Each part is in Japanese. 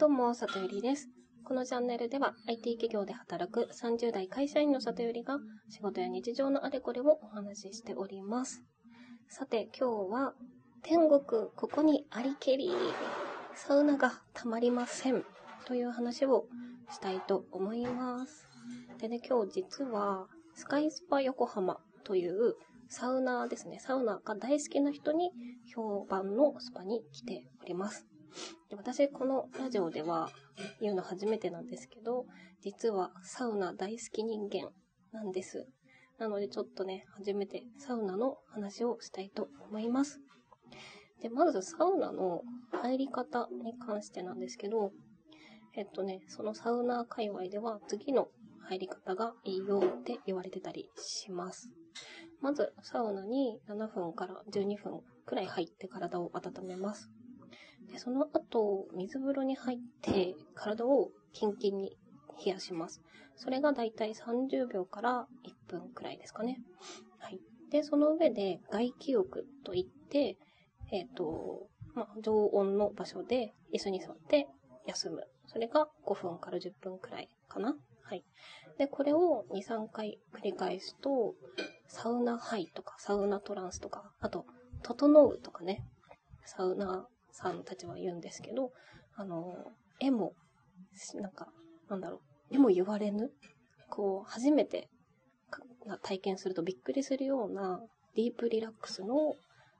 どうも、里よりです。このチャンネルでは IT 企業で働く30代会社員の里よりが仕事や日常のあれこれをお話ししております。さて、今日は天国ここにありけりサウナがたまりませんという話をしたいと思います。でね、今日実はスカイスパ横浜というサウナですね。サウナが大好きな人に評判のスパに来ております。で私、このラジオでは言うの初めてなんですけど、実はサウナ大好き人間なんです。なのでちょっとね、初めてサウナの話をしたいと思います。で、まずサウナの入り方に関してなんですけど、えっとね、そのサウナ界隈では次の入り方がいいよって言われてたりします。まず、サウナに7分から12分くらい入って体を温めます。で、その後、水風呂に入って体をキンキンに冷やします。それがだいたい30秒から1分くらいですかね。はい。で、その上で外気浴といって、えっ、と、まあ、常温の場所で椅子に座って休む。それが5分から10分くらいかな。はい。で、これを2、3回繰り返すと、サウナハイとかサウナトランスとか、あと、整うとかね、サウナさんたちは言うんですけど、あの、絵も、なんか、なんだろう、絵も言われぬ、こう、初めて体験するとびっくりするようなディープリラックスの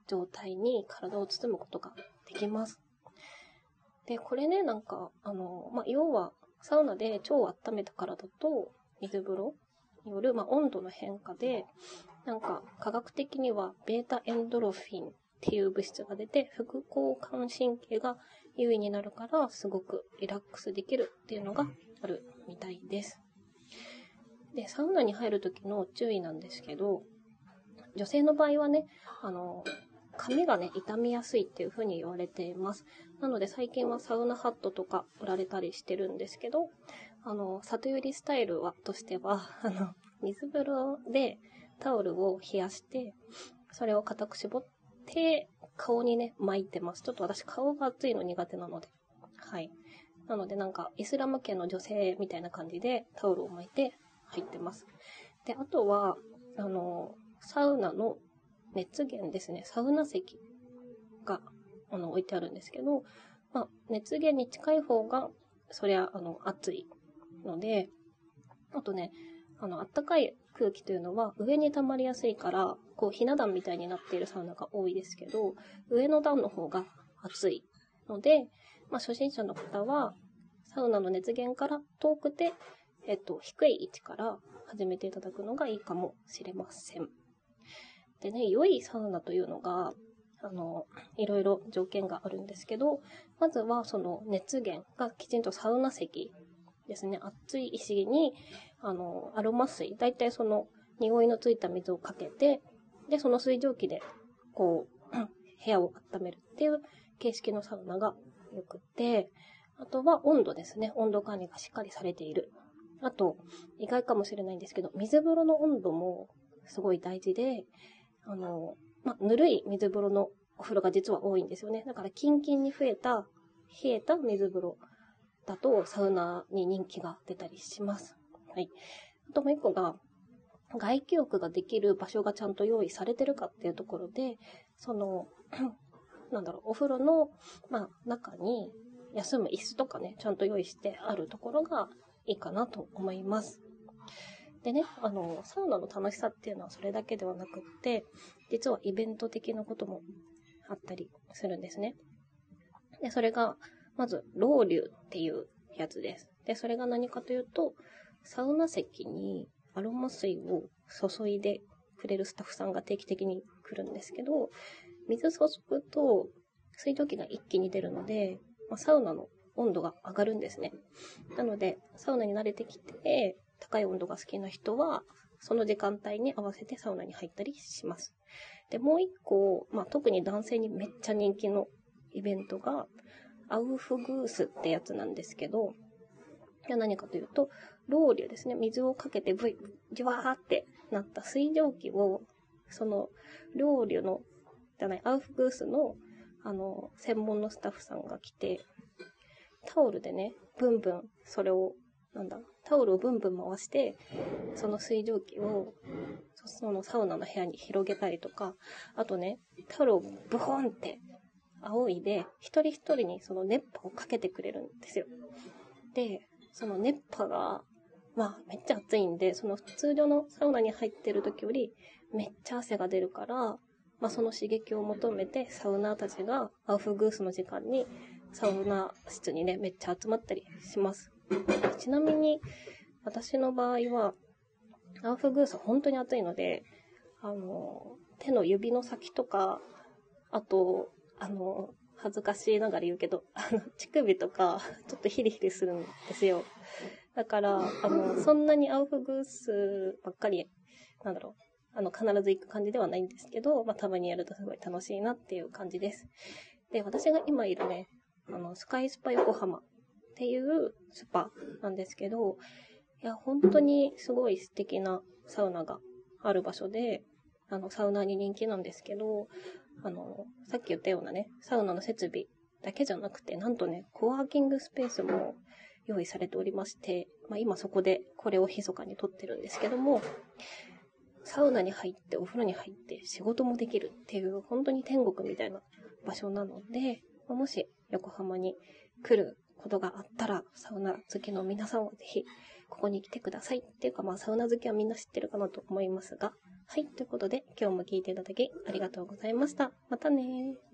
状態に体を包むことができます。で、これね、なんか、あの、まあ、要は、サウナで超温めた体と水風呂による、まあ、温度の変化で、なんか、科学的には、ベータエンドロフィンっていう物質が出て、副交感神経が優位になるから、すごくリラックスできるっていうのがあるみたいです。で、サウナに入る時の注意なんですけど、女性の場合はね、あの、髪がね、傷みやすいっていう風に言われています。なので最近はサウナハットとか売られたりしてるんですけど、あの、里寄りスタイルは、としては、あの、水風呂でタオルを冷やして、それを固く絞って、顔にね、巻いてます。ちょっと私顔が熱いの苦手なので。はい。なのでなんか、イスラム圏の女性みたいな感じでタオルを巻いて入ってます。で、あとは、あの、サウナの熱源ですね。サウナ席が、あの、置いてあるんですけど、まあ、熱源に近い方が、そりゃ、あの、暑いので、あとね、あの、あったかい空気というのは上に溜まりやすいから、こう、ひな壇みたいになっているサウナが多いですけど、上の段の方が暑いので、まあ、初心者の方は、サウナの熱源から遠くて、えっと、低い位置から始めていただくのがいいかもしれません。でね、良いサウナというのが、あの、いろいろ条件があるんですけど、まずはその熱源がきちんとサウナ席ですね、熱い石に、あの、アロマ水、だいたいその匂いのついた水をかけて、で、その水蒸気で、こう、部屋を温めるっていう形式のサウナが良くて、あとは温度ですね。温度管理がしっかりされている。あと、意外かもしれないんですけど、水風呂の温度もすごい大事で、あの、ま、ぬるい水風呂のお風呂が実は多いんですよね。だから、キンキンに増えた、冷えた水風呂だと、サウナに人気が出たりします。はい。あともう一個が、外気浴ができる場所がちゃんと用意されてるかっていうところで、その、なんだろう、お風呂の、まあ、中に休む椅子とかね、ちゃんと用意してあるところがいいかなと思います。でね、あの、サウナの楽しさっていうのはそれだけではなくって、実はイベント的なこともあったりするんですね。で、それが、まず、ロウリュっていうやつです。で、それが何かというと、サウナ席にアロマ水を注いでくれるスタッフさんが定期的に来るんですけど、水注ぐと水蒸気が一気に出るので、まあ、サウナの温度が上がるんですね。なので、サウナに慣れてきて、高い温度が好きな人は、その時間帯に合わせてサウナに入ったりします。で、もう一個、まあ、特に男性にめっちゃ人気のイベントが、アウフグースってやつなんですけど、何かというと、ロウリュですね。水をかけてブイ、じわーってなった水蒸気を、その、ロウリュの、じゃない、アウフグースの、あの、専門のスタッフさんが来て、タオルでね、ブンブン、それを、なんだ、タオルをブンブン回して、その水蒸気を、そのサウナの部屋に広げたりとか、あとね、タオルをブホンって仰いで、一人一人にその熱波をかけてくれるんですよ。で、その熱波が、まあ、めっちゃ暑いんで、その通常のサウナに入ってる時より、めっちゃ汗が出るから、まあ、その刺激を求めて、サウナーたちがアウフグースの時間に、サウナ室にね、めっちゃ集まったりします。ちなみに、私の場合は、アウフグース本当に暑いので、あの、手の指の先とか、あと、あの、恥ずかしいながら言うけど、あの、乳首とか、ちょっとヒリヒリするんですよ。だから、あの、そんなにアウフグースばっかり、なんだろう、あの、必ず行く感じではないんですけど、まあ、たまにやるとすごい楽しいなっていう感じです。で、私が今いるね、あの、スカイスパ横浜っていうスパなんですけど、いや、本当にすごい素敵なサウナがある場所で、あの、サウナに人気なんですけど、あの、さっき言ったようなね、サウナの設備だけじゃなくて、なんとね、コワーキングスペースも用意されておりまして、まあ今そこでこれを密かに撮ってるんですけども、サウナに入ってお風呂に入って仕事もできるっていう本当に天国みたいな場所なので、もし横浜に来ることがあったら、サウナ好きの皆さんはぜひここに来てください。っていうかまあサウナ好きはみんな知ってるかなと思いますが、はい、ということで今日も聞いていただきありがとうございました。またね。